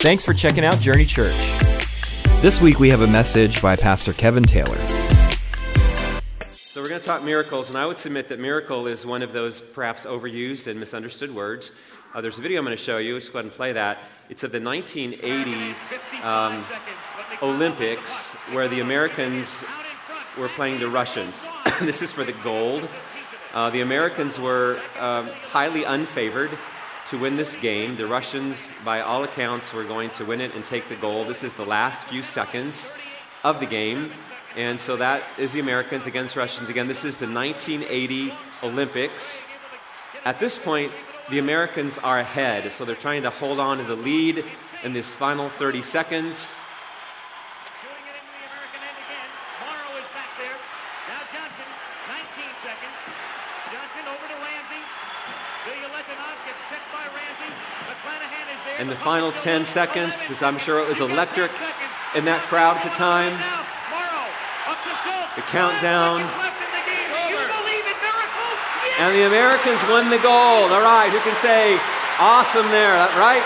Thanks for checking out Journey Church. This week we have a message by Pastor Kevin Taylor. So, we're going to talk miracles, and I would submit that miracle is one of those perhaps overused and misunderstood words. Uh, there's a video I'm going to show you. Let's go ahead and play that. It's of the 1980 um, Olympics, where the Americans were playing the Russians. this is for the gold. Uh, the Americans were um, highly unfavored to win this game. The Russians, by all accounts, were going to win it and take the goal. This is the last few seconds of the game. And so that is the Americans against Russians. Again, this is the 1980 Olympics. At this point, the Americans are ahead, so they're trying to hold on to the lead in this final 30 seconds. In the final 10 seconds, as I'm sure it was electric in that crowd at the time. The countdown. And the Americans won the gold. All right, who can say awesome there, right?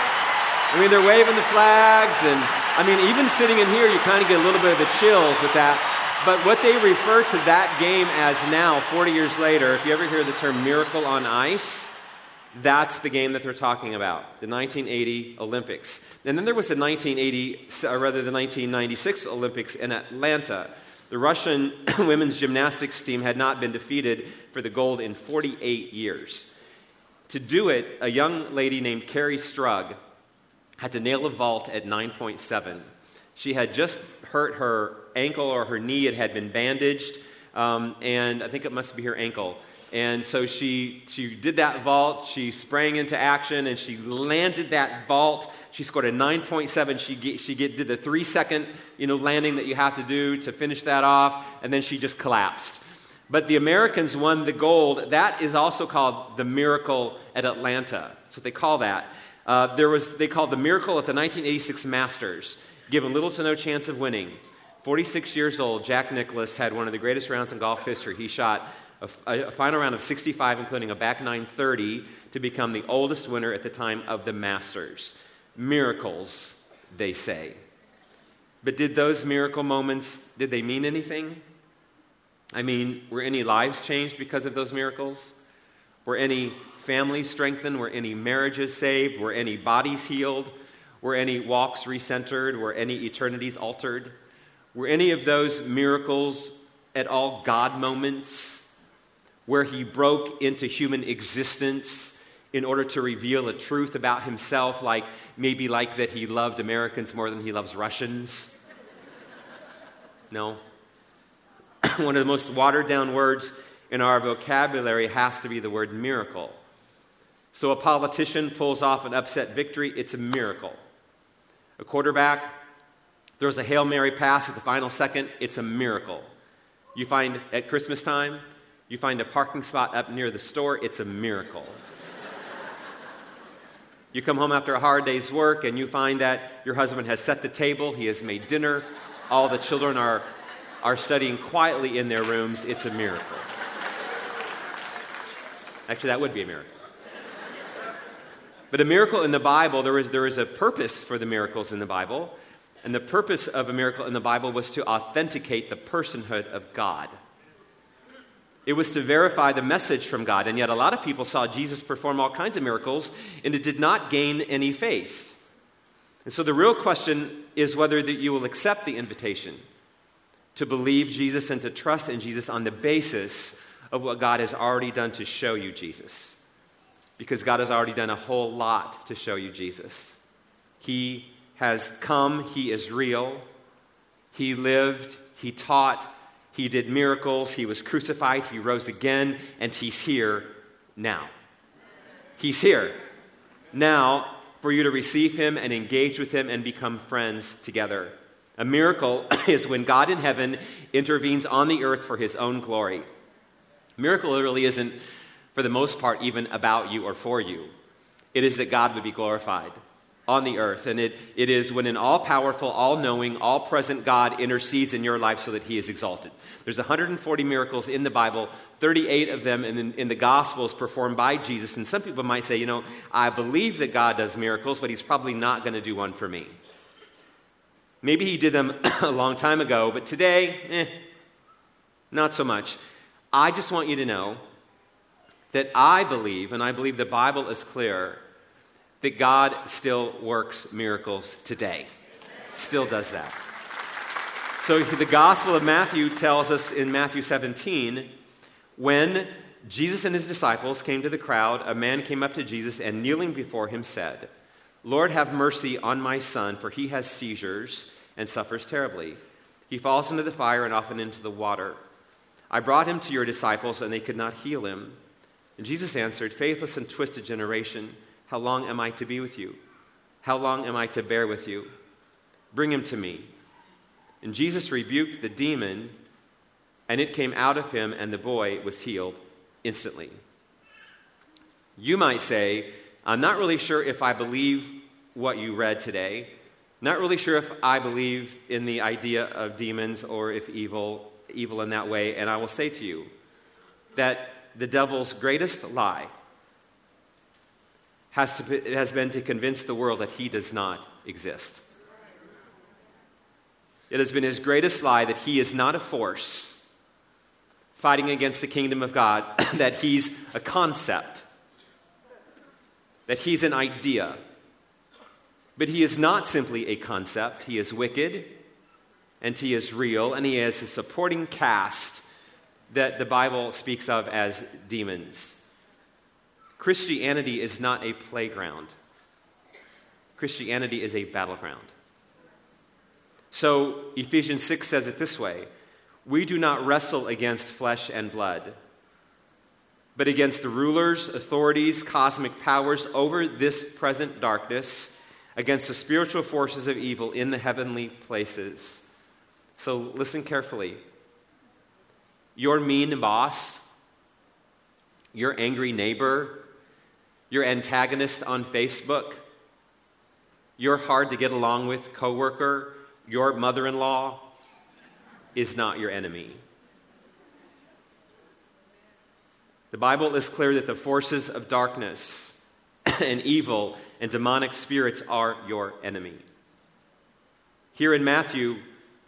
I mean, they're waving the flags, and I mean, even sitting in here, you kind of get a little bit of the chills with that. But what they refer to that game as now, 40 years later, if you ever hear the term miracle on ice, that's the game that they're talking about, the 1980 Olympics. And then there was the 1980, or rather the 1996 Olympics in Atlanta. The Russian women's gymnastics team had not been defeated for the gold in 48 years. To do it, a young lady named Kerri Strug had to nail a vault at 9.7. She had just hurt her ankle or her knee, it had been bandaged, um, and I think it must be her ankle. And so she, she did that vault. She sprang into action and she landed that vault. She scored a 9.7. She, get, she get, did the three second you know, landing that you have to do to finish that off. And then she just collapsed. But the Americans won the gold. That is also called the miracle at Atlanta. That's what they call that. Uh, there was, they called the miracle at the 1986 Masters, given little to no chance of winning. 46 years old, Jack Nicklaus had one of the greatest rounds in golf history. He shot a, final round of 65, including a back 930, to become the oldest winner at the time of the Masters. Miracles, they say. But did those miracle moments, did they mean anything? I mean, were any lives changed because of those miracles? Were any families strengthened? Were any marriages saved? Were any bodies healed? Were any walks recentered? Were any eternities altered? Were any of those miracles at all God moments? Where he broke into human existence in order to reveal a truth about himself, like maybe like that he loved Americans more than he loves Russians? No. One of the most watered down words in our vocabulary has to be the word miracle. So a politician pulls off an upset victory, it's a miracle. A quarterback throws a Hail Mary pass at the final second, it's a miracle. You find at Christmas time, you find a parking spot up near the store, it's a miracle. you come home after a hard day's work and you find that your husband has set the table, he has made dinner, all the children are, are studying quietly in their rooms, it's a miracle. Actually, that would be a miracle. But a miracle in the Bible, there is, there is a purpose for the miracles in the Bible. And the purpose of a miracle in the Bible was to authenticate the personhood of God. It was to verify the message from God. And yet, a lot of people saw Jesus perform all kinds of miracles, and it did not gain any faith. And so, the real question is whether that you will accept the invitation to believe Jesus and to trust in Jesus on the basis of what God has already done to show you Jesus. Because God has already done a whole lot to show you Jesus. He has come, He is real, He lived, He taught, he did miracles. He was crucified. He rose again. And he's here now. He's here now for you to receive him and engage with him and become friends together. A miracle is when God in heaven intervenes on the earth for his own glory. Miracle literally isn't, for the most part, even about you or for you. It is that God would be glorified. On the earth. And it, it is when an all powerful, all knowing, all present God intercedes in your life so that he is exalted. There's 140 miracles in the Bible, 38 of them in the, in the Gospels performed by Jesus. And some people might say, you know, I believe that God does miracles, but he's probably not going to do one for me. Maybe he did them a long time ago, but today, eh, not so much. I just want you to know that I believe, and I believe the Bible is clear, that God still works miracles today. Still does that. So the Gospel of Matthew tells us in Matthew 17 when Jesus and his disciples came to the crowd, a man came up to Jesus and kneeling before him said, Lord, have mercy on my son, for he has seizures and suffers terribly. He falls into the fire and often into the water. I brought him to your disciples, and they could not heal him. And Jesus answered, Faithless and twisted generation, how long am I to be with you? How long am I to bear with you? Bring him to me. And Jesus rebuked the demon, and it came out of him, and the boy was healed instantly. You might say, I'm not really sure if I believe what you read today. Not really sure if I believe in the idea of demons or if evil, evil in that way. And I will say to you that the devil's greatest lie has, to, has been to convince the world that he does not exist. It has been his greatest lie that he is not a force fighting against the kingdom of God, that he's a concept, that he's an idea. But he is not simply a concept, he is wicked and he is real, and he has a supporting cast that the Bible speaks of as demons. Christianity is not a playground, Christianity is a battleground. So Ephesians 6 says it this way We do not wrestle against flesh and blood, but against the rulers, authorities, cosmic powers over this present darkness, against the spiritual forces of evil in the heavenly places. So listen carefully your mean boss, your angry neighbor, your antagonist on Facebook, your hard to get along with coworker, your mother-in-law is not your enemy. The Bible is clear that the forces of darkness and evil and demonic spirits are your enemy. Here in Matthew,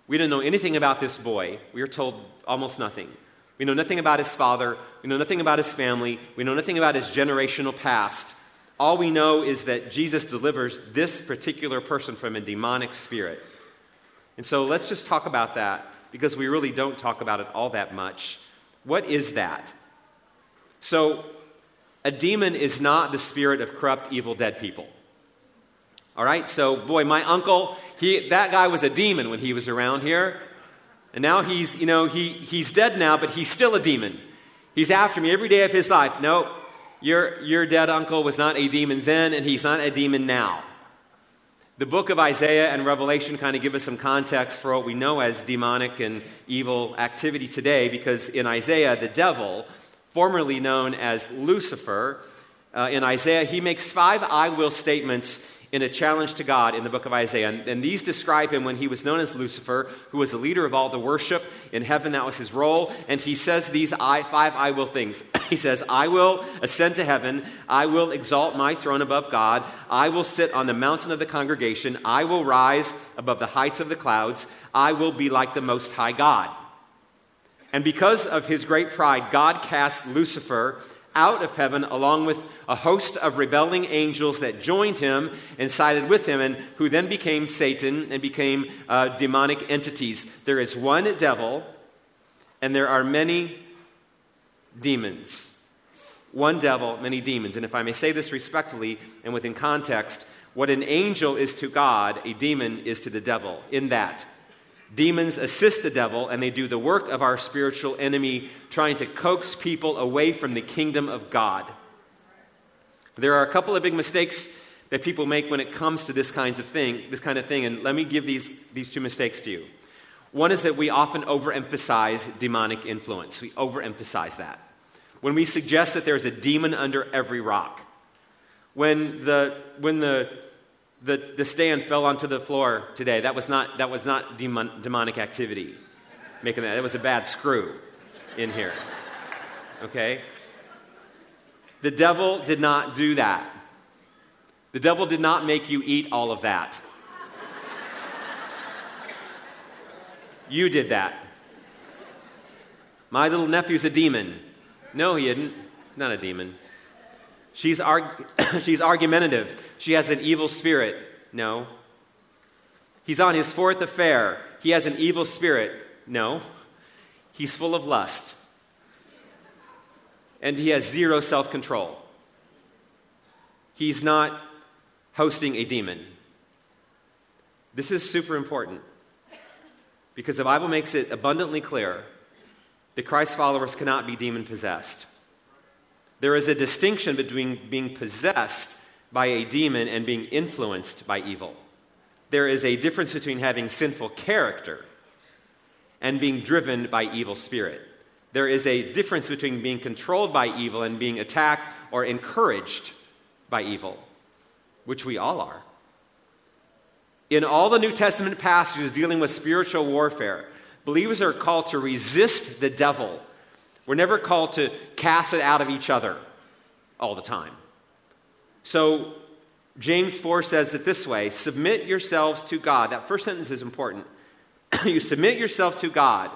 we don't know anything about this boy. We are told almost nothing. We know nothing about his father. We know nothing about his family. We know nothing about his generational past. All we know is that Jesus delivers this particular person from a demonic spirit. And so let's just talk about that because we really don't talk about it all that much. What is that? So, a demon is not the spirit of corrupt, evil, dead people. All right? So, boy, my uncle, he, that guy was a demon when he was around here. And now he's, you know, he, he's dead now, but he's still a demon. He's after me every day of his life. No, your, your dead uncle was not a demon then, and he's not a demon now. The book of Isaiah and Revelation kind of give us some context for what we know as demonic and evil activity today, because in Isaiah, the devil, formerly known as Lucifer, uh, in Isaiah, he makes five I will statements in a challenge to God in the book of Isaiah. And, and, these describe him when he was known as Lucifer, who was the leader of all the worship in heaven. That was his role. And he says these I, five I will things. he says, I will ascend to heaven. I will exalt my throne above God. I will sit on the mountain of the congregation. I will rise above the heights of the clouds. I will be like the Most High God. And because of his great pride, God cast Lucifer out of heaven along with a host of rebelling angels that joined him and sided with him, and who then became Satan and became uh, demonic entities. There is one devil, and there are many demons. One devil, many demons. And if I may say this respectfully and within context, what an angel is to God, a demon is to the devil, in that Demons assist the devil and they do the work of our spiritual enemy, trying to coax people away from the kingdom of God. There are a couple of big mistakes that people make when it comes to this kinds of thing, this kind of thing, and let me give these, these two mistakes to you. One is that we often overemphasize demonic influence. We overemphasize that. When we suggest that there's a demon under every rock. When the, when the the, the stand fell onto the floor today. That was not, that was not demon, demonic activity making that. That was a bad screw in here. Okay? The devil did not do that. The devil did not make you eat all of that. You did that. My little nephew's a demon. No, he isn't. Not a demon. She's, arg- she's argumentative. She has an evil spirit. No. He's on his fourth affair. He has an evil spirit. No. He's full of lust. And he has zero self control. He's not hosting a demon. This is super important because the Bible makes it abundantly clear that Christ's followers cannot be demon possessed. There is a distinction between being possessed by a demon and being influenced by evil. There is a difference between having sinful character and being driven by evil spirit. There is a difference between being controlled by evil and being attacked or encouraged by evil, which we all are. In all the New Testament passages dealing with spiritual warfare, believers are called to resist the devil. We're never called to cast it out of each other all the time. So, James 4 says it this way Submit yourselves to God. That first sentence is important. you submit yourself to God.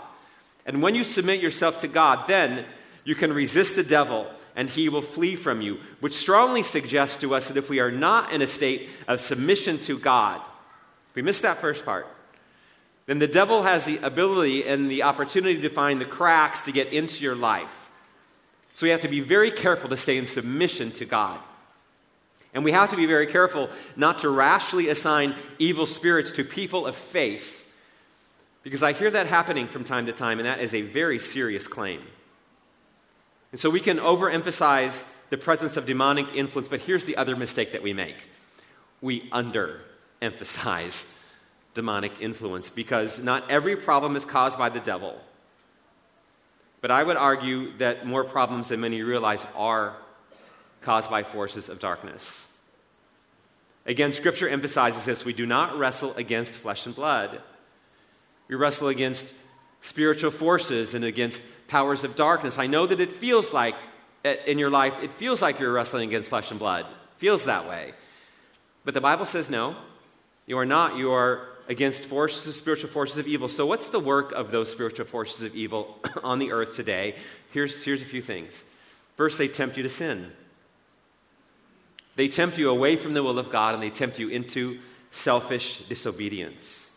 And when you submit yourself to God, then you can resist the devil and he will flee from you, which strongly suggests to us that if we are not in a state of submission to God, we miss that first part, then the devil has the ability and the opportunity to find the cracks to get into your life. So we have to be very careful to stay in submission to God. And we have to be very careful not to rashly assign evil spirits to people of faith because I hear that happening from time to time, and that is a very serious claim. And so we can overemphasize the presence of demonic influence, but here's the other mistake that we make we underemphasize demonic influence because not every problem is caused by the devil. But I would argue that more problems than many realize are caused by forces of darkness. Again, Scripture emphasizes this we do not wrestle against flesh and blood. We wrestle against spiritual forces and against powers of darkness. I know that it feels like eh, in your life, it feels like you're wrestling against flesh and blood. It feels that way. But the Bible says no, you are not. You are against forces, spiritual forces of evil. So, what's the work of those spiritual forces of evil on the earth today? Here's, here's a few things. First, they tempt you to sin. They tempt you away from the will of God and they tempt you into selfish disobedience.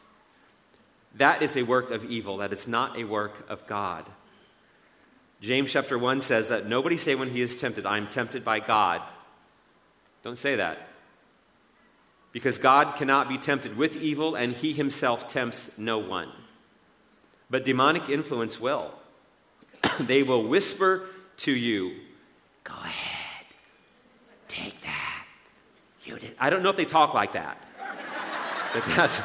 That is a work of evil. That is not a work of God. James chapter 1 says that nobody say when he is tempted, I am tempted by God. Don't say that. Because God cannot be tempted with evil, and he himself tempts no one. But demonic influence will. they will whisper to you, Go ahead, take that. You did. I don't know if they talk like that, but that's.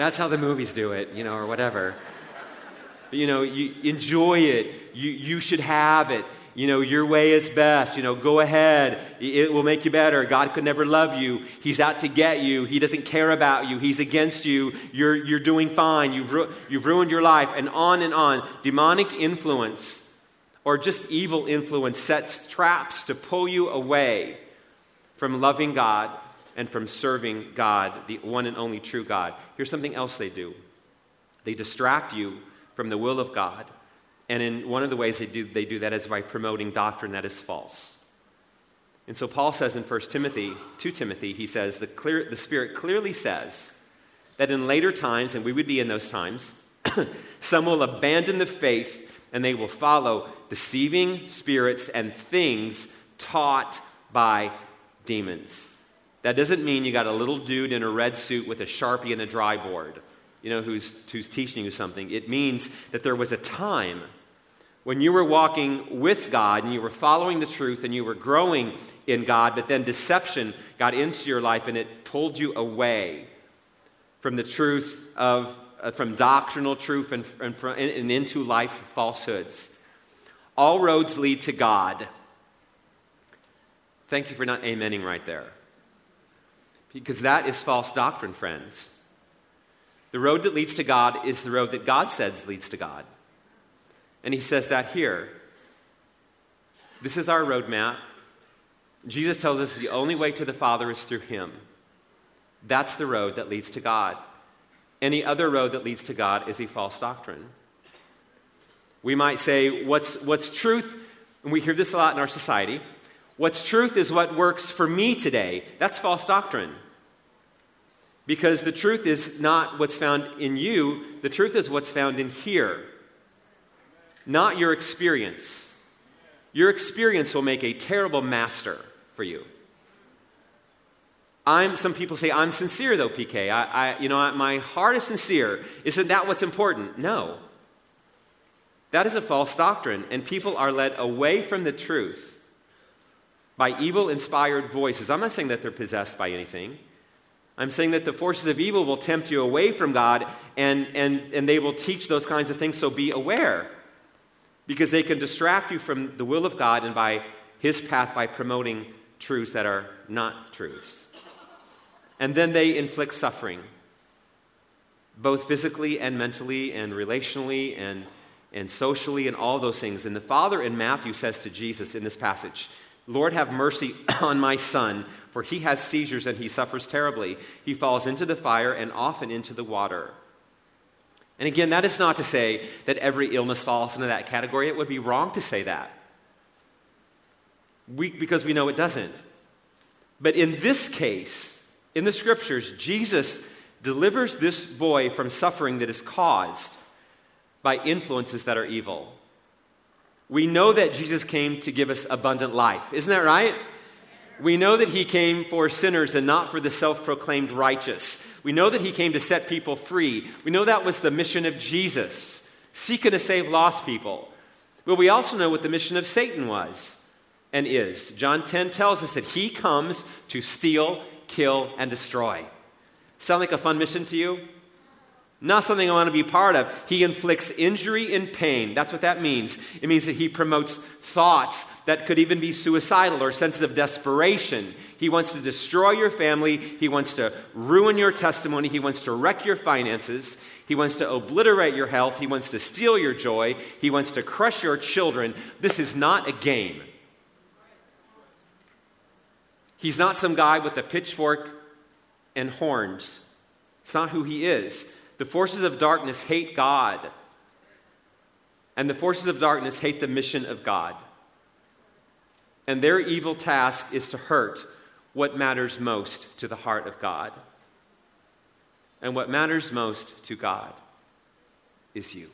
That's how the movies do it, you know, or whatever. You know, you enjoy it. You, you should have it. You know, your way is best. You know, go ahead. It will make you better. God could never love you. He's out to get you. He doesn't care about you. He's against you. You're, you're doing fine. You've, ru- you've ruined your life, and on and on. Demonic influence or just evil influence sets traps to pull you away from loving God and from serving God, the one and only true God. Here's something else they do they distract you from the will of God. And in one of the ways they do, they do that is by promoting doctrine that is false. And so Paul says in 1 Timothy, to Timothy, he says, the, clear, the Spirit clearly says that in later times, and we would be in those times, some will abandon the faith and they will follow deceiving spirits and things taught by demons. That doesn't mean you got a little dude in a red suit with a sharpie and a dry board, you know, who's, who's teaching you something. It means that there was a time when you were walking with God and you were following the truth and you were growing in God, but then deception got into your life and it pulled you away from the truth of, uh, from doctrinal truth and, and, from, and into life falsehoods. All roads lead to God. Thank you for not amening right there. Because that is false doctrine, friends. The road that leads to God is the road that God says leads to God. And he says that here. This is our roadmap. Jesus tells us the only way to the Father is through him. That's the road that leads to God. Any other road that leads to God is a false doctrine. We might say, what's, what's truth? And we hear this a lot in our society. What's truth is what works for me today. That's false doctrine. Because the truth is not what's found in you, the truth is what's found in here, not your experience. Your experience will make a terrible master for you. I'm, some people say, I'm sincere though, PK. I, I, you know, my heart is sincere. Isn't that what's important? No. That is a false doctrine, and people are led away from the truth by evil inspired voices. I'm not saying that they're possessed by anything. I'm saying that the forces of evil will tempt you away from God and, and, and they will teach those kinds of things, so be aware. Because they can distract you from the will of God and by His path by promoting truths that are not truths. And then they inflict suffering, both physically and mentally and relationally and and socially and all those things. And the father in Matthew says to Jesus in this passage, Lord, have mercy on my son, for he has seizures and he suffers terribly. He falls into the fire and often into the water. And again, that is not to say that every illness falls into that category. It would be wrong to say that. We, because we know it doesn't. But in this case, in the scriptures, Jesus delivers this boy from suffering that is caused by influences that are evil. We know that Jesus came to give us abundant life. Isn't that right? We know that he came for sinners and not for the self proclaimed righteous. We know that he came to set people free. We know that was the mission of Jesus, seeking to save lost people. But we also know what the mission of Satan was and is. John 10 tells us that he comes to steal, kill, and destroy. Sound like a fun mission to you? Not something I want to be part of. He inflicts injury and pain. That's what that means. It means that he promotes thoughts that could even be suicidal or senses of desperation. He wants to destroy your family. He wants to ruin your testimony. He wants to wreck your finances. He wants to obliterate your health. He wants to steal your joy. He wants to crush your children. This is not a game. He's not some guy with a pitchfork and horns. It's not who he is. The forces of darkness hate God, and the forces of darkness hate the mission of God. And their evil task is to hurt what matters most to the heart of God. And what matters most to God is you.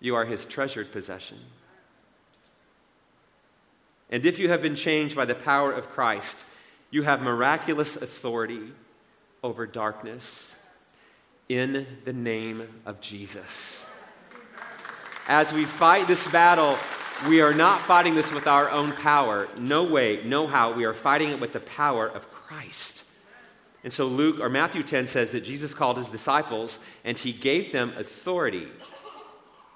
You are his treasured possession. And if you have been changed by the power of Christ, you have miraculous authority over darkness in the name of Jesus. As we fight this battle, we are not fighting this with our own power. No way, no how. We are fighting it with the power of Christ. And so Luke or Matthew 10 says that Jesus called his disciples and he gave them authority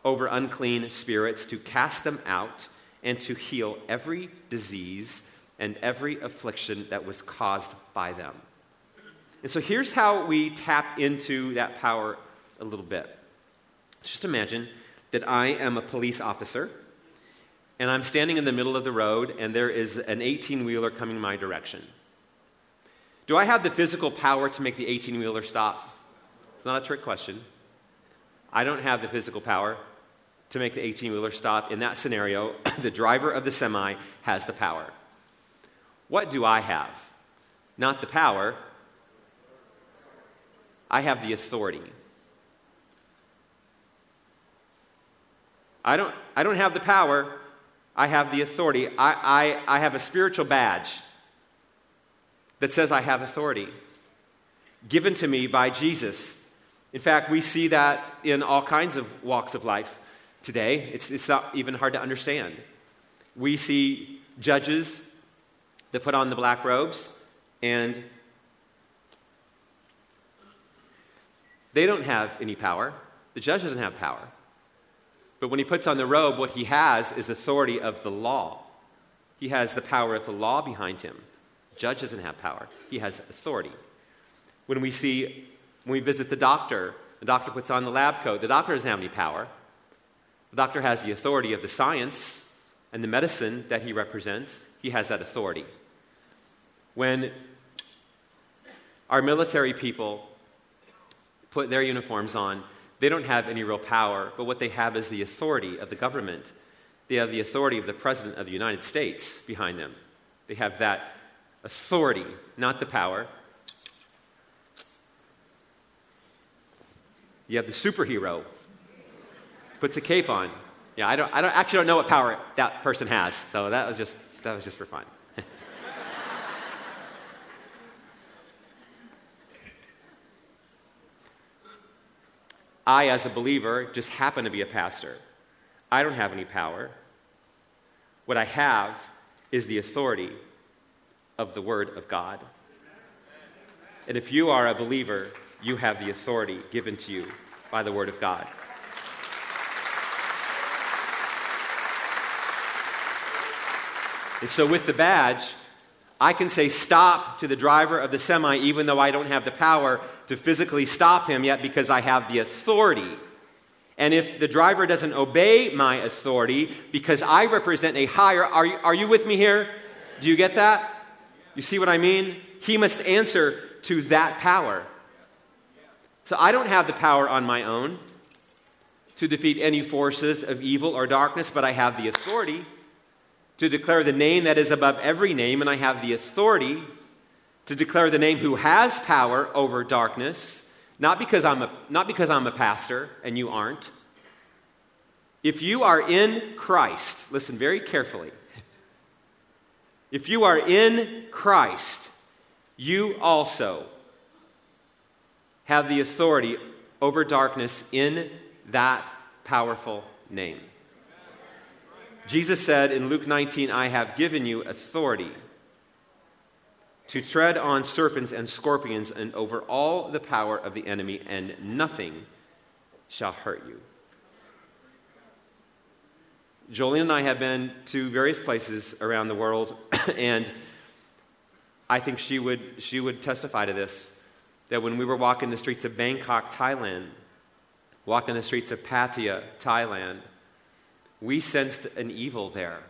over unclean spirits to cast them out and to heal every disease and every affliction that was caused by them. And so here's how we tap into that power a little bit. Just imagine that I am a police officer and I'm standing in the middle of the road and there is an 18 wheeler coming my direction. Do I have the physical power to make the 18 wheeler stop? It's not a trick question. I don't have the physical power to make the 18 wheeler stop. In that scenario, the driver of the semi has the power. What do I have? Not the power, I have the authority. I don't, I don't have the power, I have the authority. I, I, I have a spiritual badge that says I have authority given to me by Jesus. In fact, we see that in all kinds of walks of life today. It's, it's not even hard to understand. We see judges that put on the black robes and They don't have any power. The judge doesn't have power. But when he puts on the robe, what he has is authority of the law. He has the power of the law behind him. Judge doesn't have power, he has authority. When we see, when we visit the doctor, the doctor puts on the lab coat, the doctor doesn't have any power. The doctor has the authority of the science and the medicine that he represents, he has that authority. When our military people put their uniforms on, they don't have any real power, but what they have is the authority of the government. They have the authority of the President of the United States behind them. They have that authority, not the power. You have the superhero, puts a cape on. Yeah, I don't, I don't actually don't know what power that person has, so that was just, that was just for fun. I, as a believer, just happen to be a pastor. I don't have any power. What I have is the authority of the Word of God. And if you are a believer, you have the authority given to you by the Word of God. And so, with the badge, I can say stop to the driver of the semi, even though I don't have the power to physically stop him yet because I have the authority. And if the driver doesn't obey my authority because I represent a higher, are you, are you with me here? Do you get that? You see what I mean? He must answer to that power. So I don't have the power on my own to defeat any forces of evil or darkness, but I have the authority to declare the name that is above every name, and I have the authority to declare the name who has power over darkness, not because I'm a, not because I'm a pastor and you aren't. If you are in Christ, listen very carefully. If you are in Christ, you also have the authority over darkness in that powerful name. Jesus said in Luke 19, I have given you authority to tread on serpents and scorpions and over all the power of the enemy, and nothing shall hurt you. Jolene and I have been to various places around the world, and I think she would, she would testify to this that when we were walking the streets of Bangkok, Thailand, walking the streets of Pattaya, Thailand, we sensed an evil there.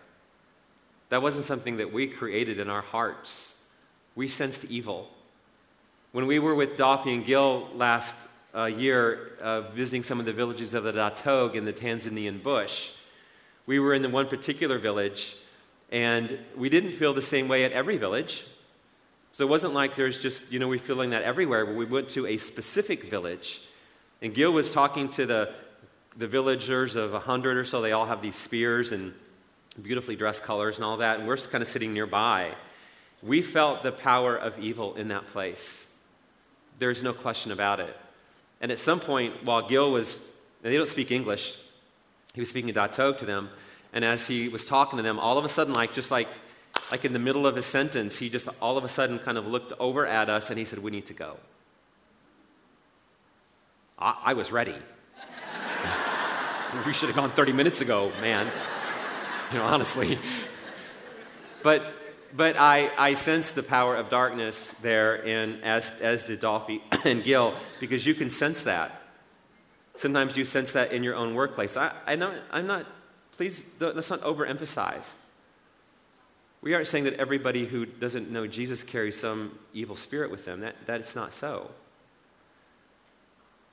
That wasn't something that we created in our hearts. We sensed evil. When we were with Daphne and Gil last uh, year, uh, visiting some of the villages of the Datog in the Tanzanian bush, we were in the one particular village, and we didn't feel the same way at every village. So it wasn't like there's just, you know, we're feeling that everywhere, but we went to a specific village. And Gil was talking to the the villagers of a hundred or so, they all have these spears and beautifully dressed colors and all that, and we're kind of sitting nearby. We felt the power of evil in that place. There's no question about it. And at some point, while Gil was, and they don't speak English, he was speaking Datog to them, and as he was talking to them, all of a sudden, like just like like in the middle of his sentence, he just all of a sudden kind of looked over at us and he said, We need to go. I, I was ready we should have gone 30 minutes ago, man. You know, honestly. But, but I, I sense the power of darkness there, and as, as did Daphne and Gil, because you can sense that. Sometimes you sense that in your own workplace. I, I know, I'm not, please, let's not overemphasize. We aren't saying that everybody who doesn't know Jesus carries some evil spirit with them. That, that's not so.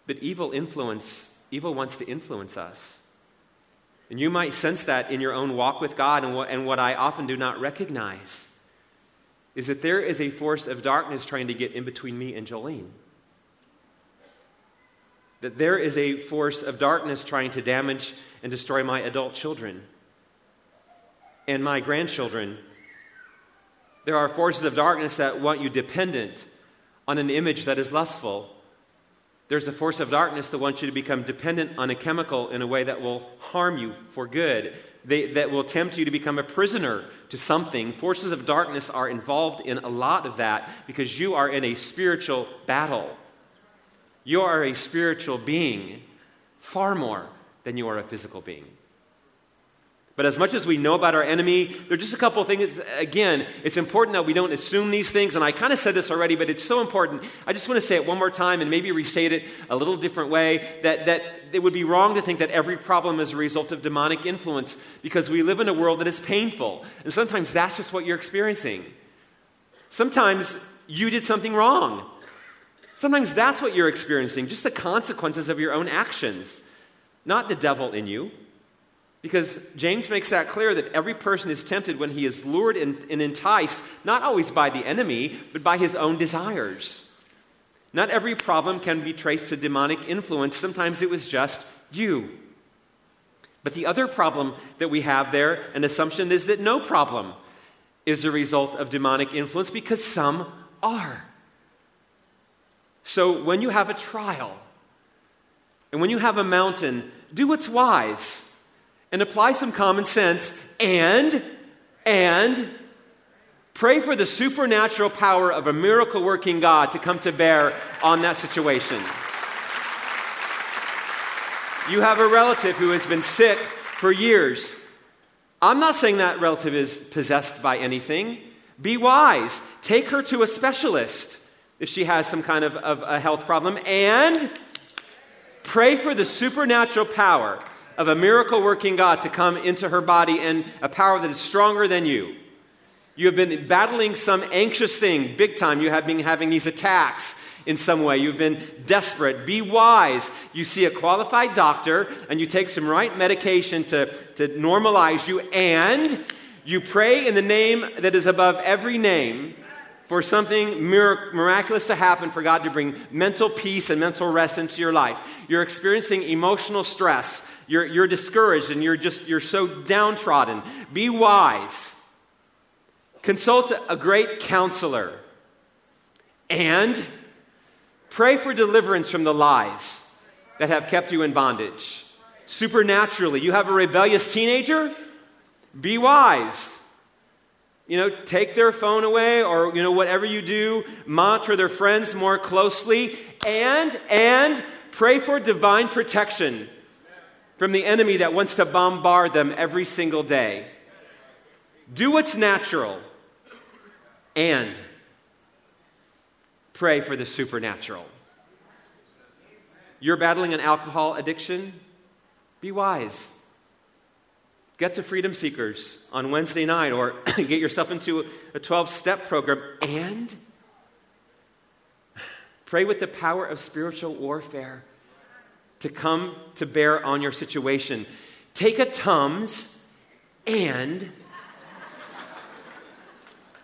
But evil influence Evil wants to influence us. And you might sense that in your own walk with God, and what, and what I often do not recognize is that there is a force of darkness trying to get in between me and Jolene. That there is a force of darkness trying to damage and destroy my adult children and my grandchildren. There are forces of darkness that want you dependent on an image that is lustful there's a force of darkness that wants you to become dependent on a chemical in a way that will harm you for good, they, that will tempt you to become a prisoner to something. Forces of darkness are involved in a lot of that because you are in a spiritual battle. You are a spiritual being far more than you are a physical being. But as much as we know about our enemy, there are just a couple of things. Again, it's important that we don't assume these things. And I kind of said this already, but it's so important. I just want to say it one more time and maybe restate it a little different way that, that it would be wrong to think that every problem is a result of demonic influence because we live in a world that is painful. And sometimes that's just what you're experiencing. Sometimes you did something wrong. Sometimes that's what you're experiencing, just the consequences of your own actions, not the devil in you. Because James makes that clear that every person is tempted when he is lured and, and, enticed, not always by the enemy, but by his own desires. Not every problem can be traced to demonic influence. Sometimes it was just you. But the other problem that we have there, an assumption, is that no problem is a result of demonic influence because some are. So when you have a trial and when you have a mountain, do what's wise and apply some common sense and, and, pray for the supernatural power of a miracle working God to come to bear on that situation. You have a relative who has been sick for years. I'm not saying that relative is possessed by anything. Be wise. Take her to a specialist if she has some kind of, of a health problem and pray for the supernatural power of a miracle working God to come into her body and a power that is stronger than you. You have been battling some anxious thing, big time. You have been having these attacks in some way. You've been desperate. Be wise. You see a qualified doctor and you take some right medication to, to normalize you, and you pray in the name that is above every name for something miraculous to happen, for God to bring mental peace and mental rest into your life. You're experiencing emotional stress you're, you're discouraged and you're just you're so downtrodden. Be wise. Consult a great counselor. And pray for deliverance from the lies that have kept you in bondage. Supernaturally, you have a rebellious teenager? Be wise. You know, take their phone away or, you know, whatever you do, monitor their friends more closely and, and pray for divine protection from the enemy that wants to bombard them every single day. Do what's natural and pray for the supernatural. You're battling an alcohol addiction? Be wise. Get to Freedom Seekers on Wednesday night or get yourself into a 12 step program and pray with the power of spiritual warfare to come to bear on your situation. Take a Tums and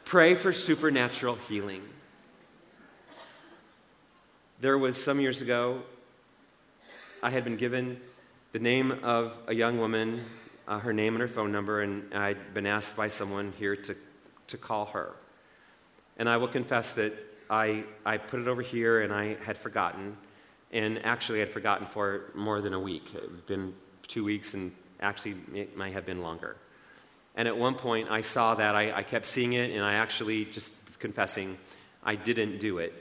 pray for supernatural healing. There was some years ago, I had been given the name of a young woman, uh, her name and her phone number, and I'd been asked by someone here to, to call her. And I will confess that I, I put it over here and I had forgotten and actually I'd forgotten for more than a week. It had been two weeks, and actually it might have been longer. And at one point, I saw that. I, I kept seeing it, and I actually, just confessing, I didn't do it.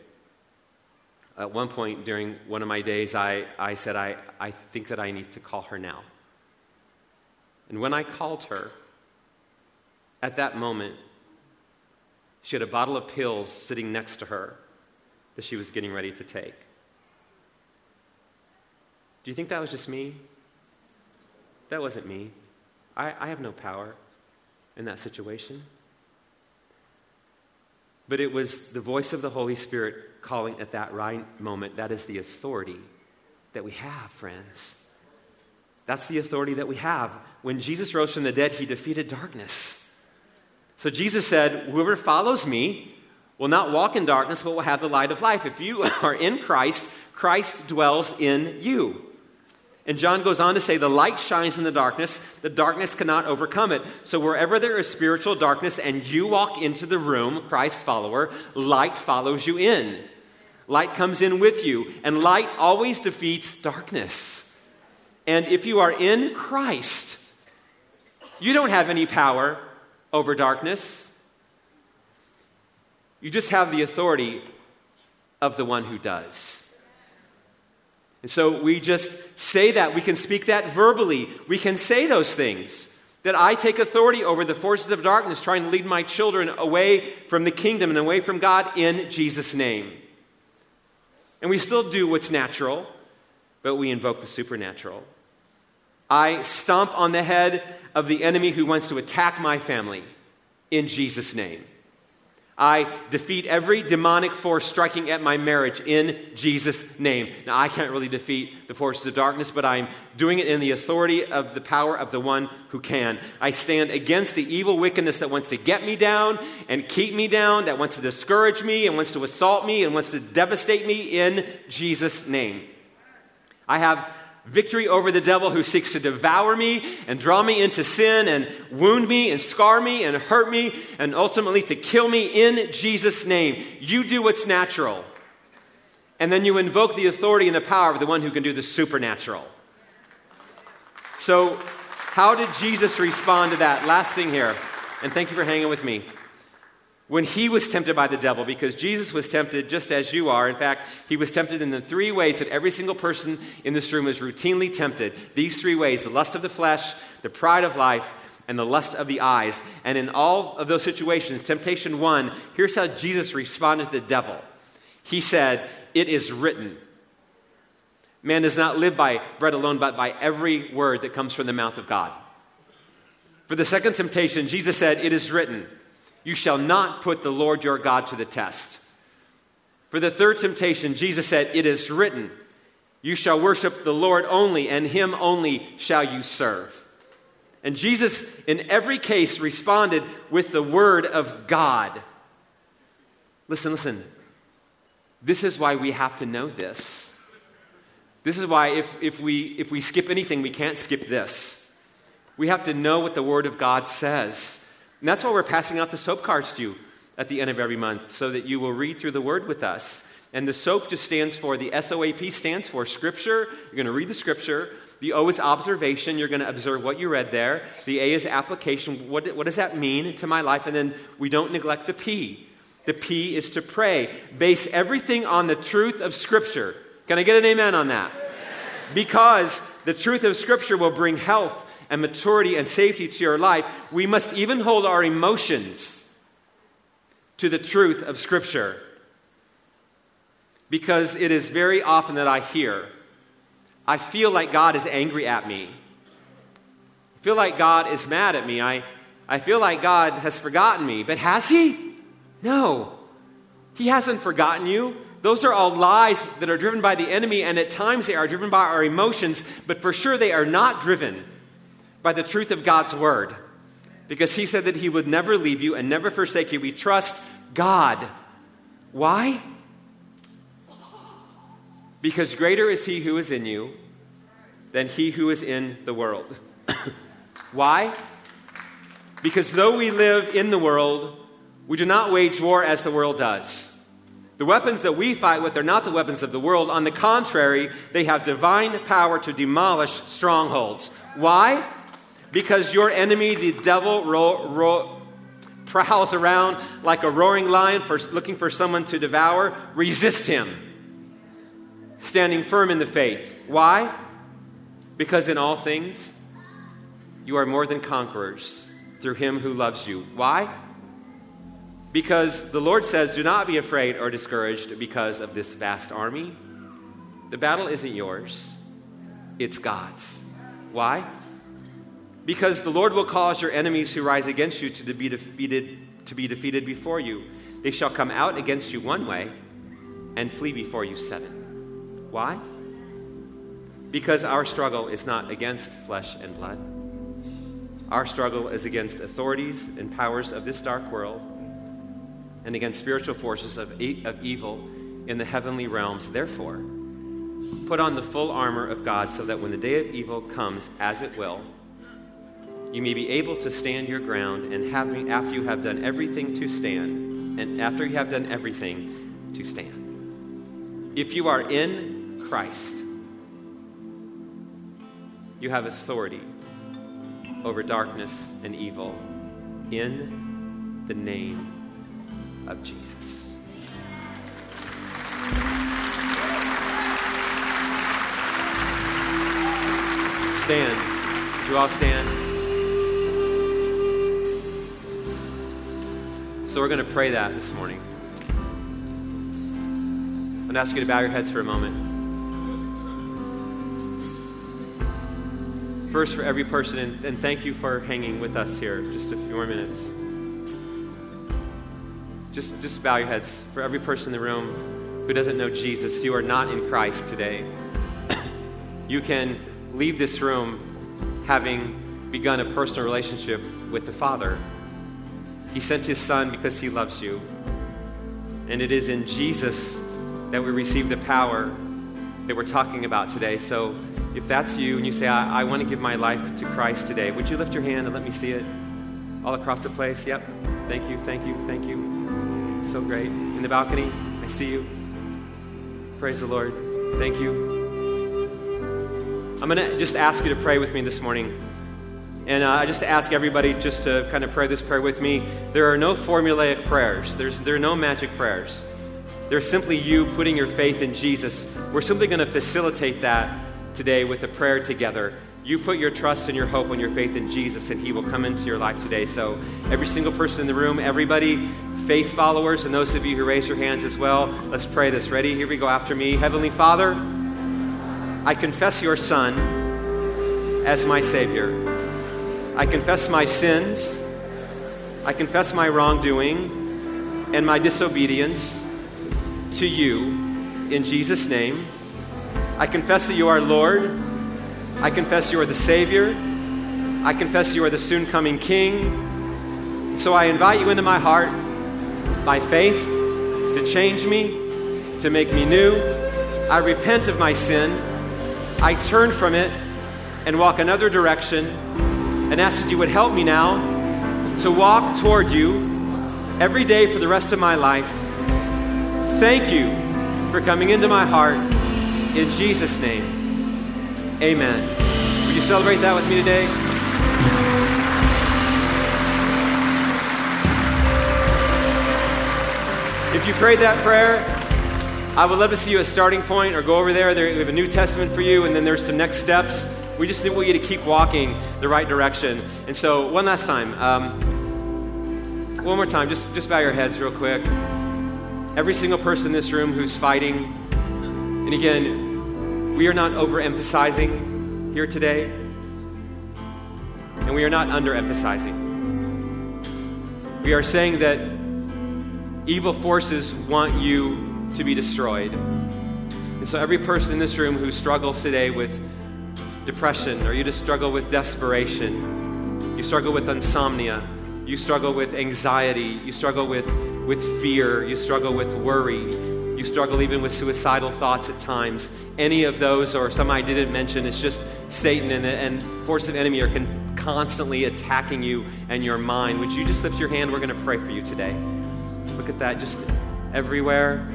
At one point during one of my days, I, I said, I, I think that I need to call her now. And when I called her, at that moment, she had a bottle of pills sitting next to her that she was getting ready to take. Do you think that was just me? That wasn't me. I, I have no power in that situation. But it was the voice of the Holy Spirit calling at that right moment. That is the authority that we have, friends. That's the authority that we have. When Jesus rose from the dead, he defeated darkness. So Jesus said, Whoever follows me will not walk in darkness, but will have the light of life. If you are in Christ, Christ dwells in you. And John goes on to say, The light shines in the darkness, the darkness cannot overcome it. So wherever there is spiritual darkness and you walk into the room, Christ follower, light follows you in. Light comes in with you, and light always defeats darkness. And if you are in Christ, you don't have any power over darkness. You just have the authority of the one who does. And so we just say that. We can speak that verbally. We can say those things. that I take authority over the forces of darkness trying to lead my children away from the kingdom and away from God in Jesus' name. And we still do what's natural, but we invoke the supernatural. I stomp on the head of the enemy who wants to attack my family in Jesus' name. I defeat every demonic force striking at my marriage in Jesus' name. Now, I can't really defeat the forces of darkness, but I'm doing it in the authority of the power of the one who can. I stand against the evil wickedness that wants to get me down and keep me down, that wants to discourage me and wants to assault me and wants to devastate me in Jesus' name. I have victory over the devil who seeks to devour me and draw me into sin and wound me and scar me and hurt me and ultimately to kill me in Jesus' name. You do what's natural. And then you invoke the authority and the power of the one who can do the supernatural. So, how did Jesus respond to that? Last thing here, and thank you for hanging with me when he was tempted by the devil, because Jesus was tempted just as you are. In fact, he was tempted in the three ways that every single person in this room is routinely tempted. These three ways the lust of the flesh, the pride of life, and the lust of the eyes. And in all of those situations, temptation one, here's how Jesus responded to the devil. He said, It is written. Man does not live by bread alone, but by every word that comes from the mouth of God. For the second temptation, Jesus said, It is written. You shall not put the Lord your God to the test. For the third temptation, Jesus said, It is written, You shall worship the Lord only, and him only shall you serve. And Jesus, in every case, responded with the word of God. Listen, listen. This is why we have to know this. This is why, if, if, we, if we skip anything, we can't skip this. We have to know what the Word of God says. And that's why we're passing out the soap cards to you at the end of every month, so that you will read through the Word with us. And the SOAP just stands for, the SOAP stands for Scripture. You're going to read the Scripture. The O is observation. You're going to observe what you read there. The A is application. What, what does that mean to my life? And then we don't neglect the P. The P is to pray. Base everything on the truth of Scripture. Can I get an amen on that? Because the truth of Scripture will bring health and maturity and safety to your life, we must even hold our emotions to the truth of Scripture. Because it is very often that I hear, I feel like God is angry at me. I feel like God is mad at me. I, I feel like God has forgotten me. But has He? No. He hasn't forgotten you. Those are all lies that are driven by the enemy, and at times they are driven by our emotions, but for sure they are not driven by the truth of God's word. Because he said that he would never leave you and never forsake you. We trust God. Why? Because greater is he who is in you than he who is in the world. Why? Because though we live in the world, we do not wage war as the world does. The weapons that we fight with are not the weapons of the world. On the contrary, they have divine power to demolish strongholds. Why? Because your enemy, the devil, ro- ro- prowls around like a roaring lion for, looking for someone to devour. Resist him, standing firm in the faith. Why? Because in all things, you are more than conquerors through him who loves you. Why? Because the Lord says, Do not be afraid or discouraged because of this vast army. The battle isn't yours, it's God's. Why? Because the Lord will cause your enemies who rise against you to be defeated to be defeated before you. They shall come out against you one way and flee before you seven. Why? Because our struggle is not against flesh and blood. Our struggle is against authorities and powers of this dark world and against spiritual forces of, of evil in the heavenly realms. Therefore, put on the full armor of God so that when the day of evil comes, as it will, you may be able to stand your ground, and having, after you have done everything to stand, and after you have done everything to stand. If you are in Christ, you have authority over darkness and evil in the name of Jesus. Stand. Do you all stand? So we're going to pray that this morning. I'm going to ask you to bow your heads for a moment. First, for every person, and, and thank you for hanging with us here just a few more minutes. Just, just bow your heads. For every person in the room who doesn't know Jesus, you are not in Christ today. you can leave this room having begun a personal relationship with the Father. He sent His Son because He loves you. And it is in Jesus that we receive the power that we're talking about today. So if that's you and you say, I, I want to give my life to Christ today, would you lift your hand and let me see it all across the place? Yep. Thank you, thank you, thank you. So great. In the balcony, I see you. Praise the Lord. Thank you. I'm going to just ask you to pray with me this morning. And uh, I just ask everybody just to kind of pray this prayer with me. There are no formulaic prayers, There's, there are no magic prayers. There's simply you putting your faith in Jesus. We're simply going to facilitate that today with a prayer together. You put your trust and your hope and your faith in Jesus, and He will come into your life today. So, every single person in the room, everybody, faith followers, and those of you who raise your hands as well, let's pray this. Ready? Here we go after me. Heavenly Father, I confess your Son as my Savior. I confess my sins. I confess my wrongdoing and my disobedience to you in Jesus' name. I confess that you are Lord. I confess you are the Savior. I confess you are the soon coming King. So I invite you into my heart by faith to change me, to make me new. I repent of my sin. I turn from it and walk another direction and ask that you would help me now to walk toward you every day for the rest of my life. Thank you for coming into my heart in Jesus' name, amen. Would you celebrate that with me today? If you prayed that prayer, I would love to see you at starting point or go over there. there. We have a New Testament for you, and then there's some next steps. We just want you to keep walking the right direction. And so, one last time, um, one more time, just, just bow your heads real quick. Every single person in this room who's fighting and again, we are not overemphasizing here today, and we are not underemphasizing. We are saying that evil forces want you to be destroyed. And so, every person in this room who struggles today with depression, or you just struggle with desperation, you struggle with insomnia, you struggle with anxiety, you struggle with, with fear, you struggle with worry, you struggle even with suicidal thoughts at times, any of those, or some I didn't mention, it's just Satan and, and force of enemy are con- constantly attacking you and your mind. Would you just lift your hand? We're going to pray for you today. Look at that, just everywhere.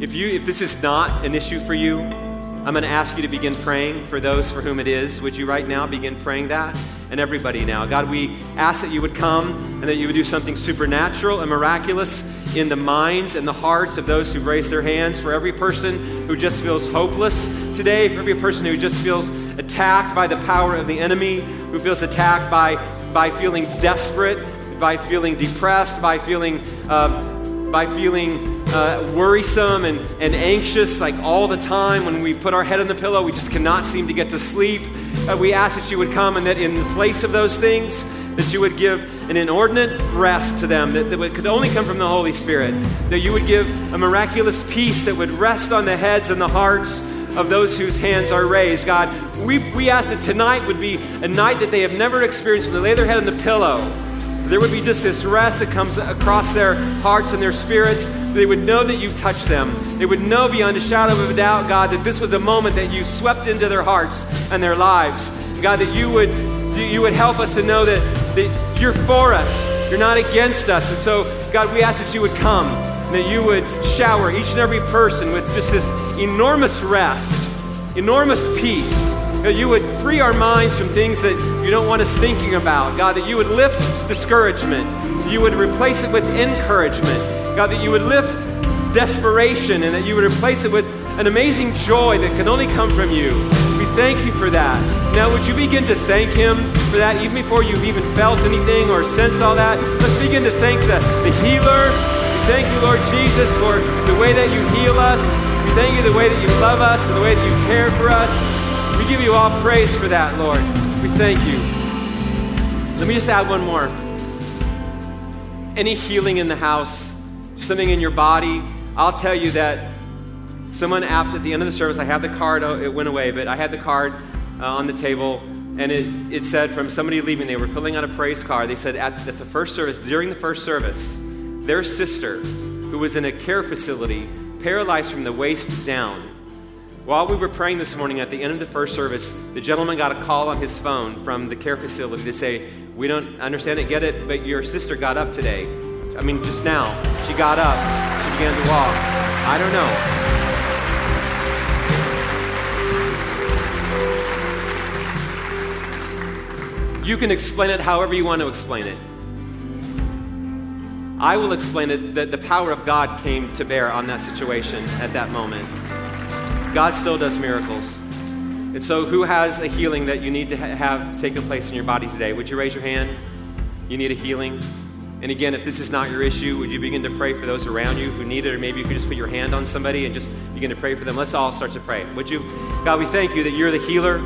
If you, if this is not an issue for you, I'm going to ask you to begin praying for those for whom it is. Would you right now begin praying that? And everybody now. God, we ask that you would come and that you would do something supernatural and miraculous in the minds and the hearts of those who raise their hands, for every person who just feels hopeless today, for every person who just feels attacked by the power of the enemy, who feels attacked by, by feeling desperate, by feeling depressed, by feeling, uh, by feeling uh, worrisome and, and anxious like all the time. When we put our head on the pillow, we just cannot seem to get to sleep. Uh, we ask that you would come and that in the place of those things, that you would give an inordinate rest to them that, that could only come from the Holy Spirit, that you would give a miraculous peace that would rest on the heads and the hearts of those whose hands are raised. God, we, we ask that tonight would be a night that they have never experienced when they lay their head on the pillow. There would be just this rest that comes across their hearts and their spirits. They would know that you've touched them. They would know beyond a shadow of a doubt, God, that this was a moment that you swept into their hearts and their lives. God, that you would, you would help us to know that that you're for us, you're not against us. And so, God, we ask that you would come and that you would shower each and every person with just this enormous rest, enormous peace. That you would free our minds from things that you don't want us thinking about. God, that you would lift discouragement. You would replace it with encouragement. God, that you would lift desperation and that you would replace it with an amazing joy that can only come from you. We thank you for that. Now, would you begin to thank Him for that even before you've even felt anything or sensed all that? Let's begin to thank the, the healer. We thank you, Lord Jesus, for the way that you heal us. We thank you the way that you love us and the way that you care for us. We give you all praise for that, Lord. We thank you. Let me just add one more. Any healing in the house, something in your body, I'll tell you that someone asked at the end of the service, I had the card, oh, it went away, but I had the card uh, on the table, and it, it said from somebody leaving, they were filling out a praise card. They said at, at the first service, during the first service, their sister, who was in a care facility, paralyzed from the waist down, while we were praying this morning at the end of the first service, the gentleman got a call on his phone from the care facility to say, We don't understand it, get it, but your sister got up today. I mean, just now. She got up, she began to walk. I don't know. You can explain it however you want to explain it. I will explain it that the power of God came to bear on that situation at that moment. God still does miracles. And so, who has a healing that you need to ha- have taken place in your body today? Would you raise your hand? You need a healing. And again, if this is not your issue, would you begin to pray for those around you who need it? Or maybe you could just put your hand on somebody and just begin to pray for them. Let's all start to pray. Would you? God, we thank you that you're the healer.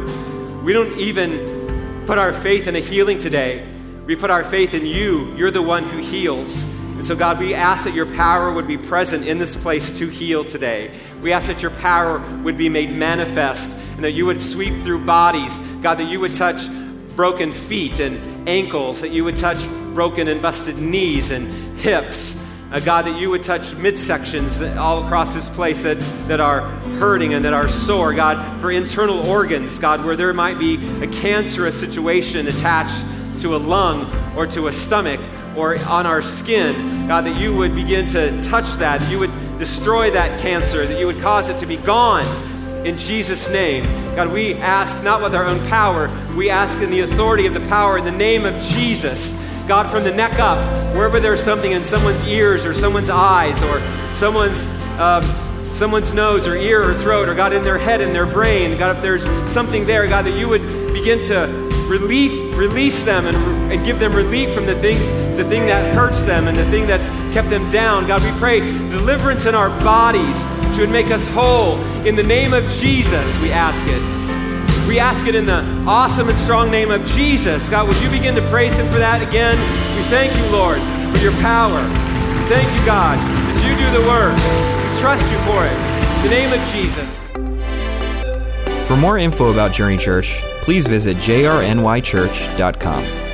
We don't even put our faith in a healing today. We put our faith in you. You're the one who heals. And so, God, we ask that your power would be present in this place to heal today. We ask that your power would be made manifest and that you would sweep through bodies. God, that you would touch broken feet and ankles, that you would touch broken and busted knees and hips. Uh, God, that you would touch midsections all across this place that, that are hurting and that are sore. God, for internal organs, God, where there might be a cancerous situation attached to a lung or to a stomach or on our skin, God, that you would begin to touch that, that you would destroy that cancer, that you would cause it to be gone in Jesus' name. God, we ask not with our own power, we ask in the authority of the power in the name of Jesus. God, from the neck up, wherever there's something in someone's ears or someone's eyes or someone's um, someone's nose or ear or throat, or God, in their head and their brain, God, if there's something there, God, that you would begin to relief, release them and, and give them relief from the things the thing that hurts them and the thing that's kept them down. God, we pray deliverance in our bodies, you would make us whole. In the name of Jesus, we ask it. We ask it in the awesome and strong name of Jesus. God, would you begin to praise Him for that again? We thank you, Lord, for your power. We thank you, God, that you do the work. We trust you for it. In the name of Jesus. For more info about Journey Church, please visit jrnychurch.com.